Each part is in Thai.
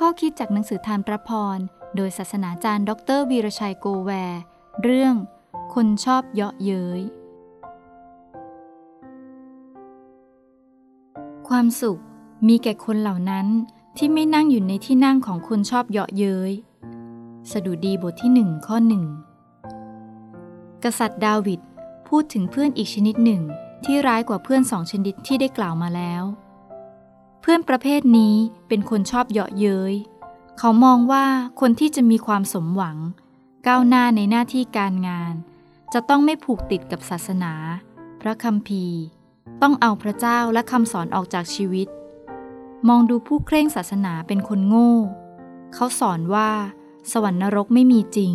ข้อคิดจากหนังสือทานพระพร โดยศาสนาจารย์ดรวีรชัยโกแวร์ เรื่อง คนชอบเยาะเย้ย ความสุขมีแก่คนเหล่านั้นที่ไม่นั่งอยู่ในที่นั่งของคนชอบเยาะเย้ย สดุดีบทที่หนึ่งข้อหนึ่งกษัตริย์ดาวิดพูดถึงเพื่อนอีกชนิดหนึ่งที่ร้ายกว่าเพื่อนสองชนิดที่ได้กล่าวมาแล้ว พื่อนประเภทนี้เป็นคนชอบเยาะเย้ย เขามองว่าคนที่จะมีความสมหวัง ก้าวหน้าในหน้าที่การงาน จะต้องไม่ผูกติดกับศาสนา พระคัมภีร์ ต้องเอาพระเจ้าและคำสอนออกจากชีวิต มองดูผู้เคร่งศาสนาเป็นคนโง่ เขาสอนว่า สวรรค์นรกไม่มีจริง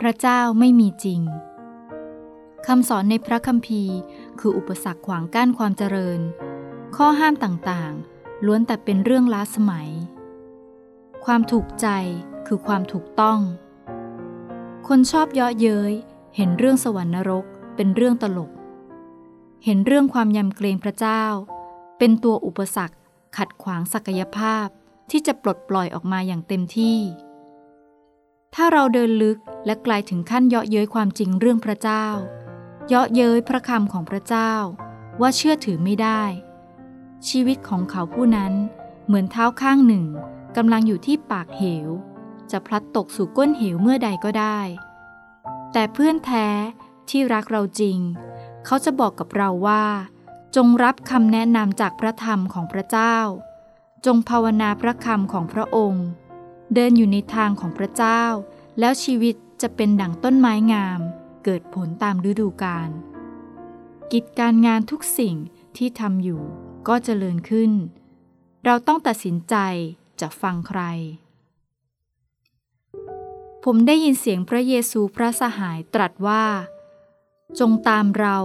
พระเจ้าไม่มีจริงคำสอนในพระคัมภีร์ คืออุปสรรคขวางกั้นความเจริญ ข้อห้ามต่างๆ ล้วนแต่เป็นเรื่องล้าสมัย ความถูกใจคือความถูกต้อง คนชอบเยาะเย้ย เห็นเรื่องสวรรค์นรกเป็นเรื่องตลก เห็นเรื่องความยำเกรงพระเจ้า เป็นตัวอุปสรรคขัดขวางศักยภาพที่จะปลดปล่อยออกมาอย่างเต็มที่ ถ้าเราเดินลึกและไกลถึงขั้นเยาะเย้ยความจริงเรื่องพระเจ้า เยาะเย้ยพระคำของพระเจ้า ว่าเชื่อถือไม่ได้ ชีวิตของเขาผู้นั้นเหมือนเท้าข้างหนึ่งกำลังอยู่ที่ปากเหว จะพลัดตกสู่ก้นเหวเมื่อใดก็ได้ แต่เพื่อนแท้ที่รักเราจริง เขาจะบอกกับเราว่า จงรับคำแนะนำจากพระธรรมของพระเจ้า จงภาวนาพระคำของพระองค์ เดินอยู่ในทางของพระเจ้า แล้วชีวิตจะเป็นดั่งต้นไม้งาม เกิดผลตามฤดูกาลกิจการงานทุกสิ่งที่ทำอยู่ ก็เจริญขึ้น เราต้องตัดสินใจจะฟังใคร ผมได้ยินเสียงพระเยซูพระสหายตรัสว่า จงตามเรา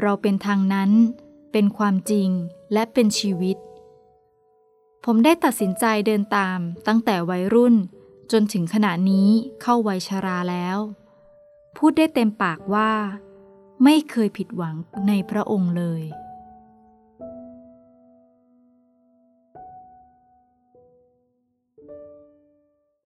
เราเป็นทางนั้น เป็นความจริงและเป็นชีวิต ผมได้ตัดสินใจเดินตามตั้งแต่วัยรุ่นจนถึงขณะนี้เข้าวัยชราแล้ว พูดได้เต็มปากว่า ไม่เคยผิดหวังในพระองค์เลย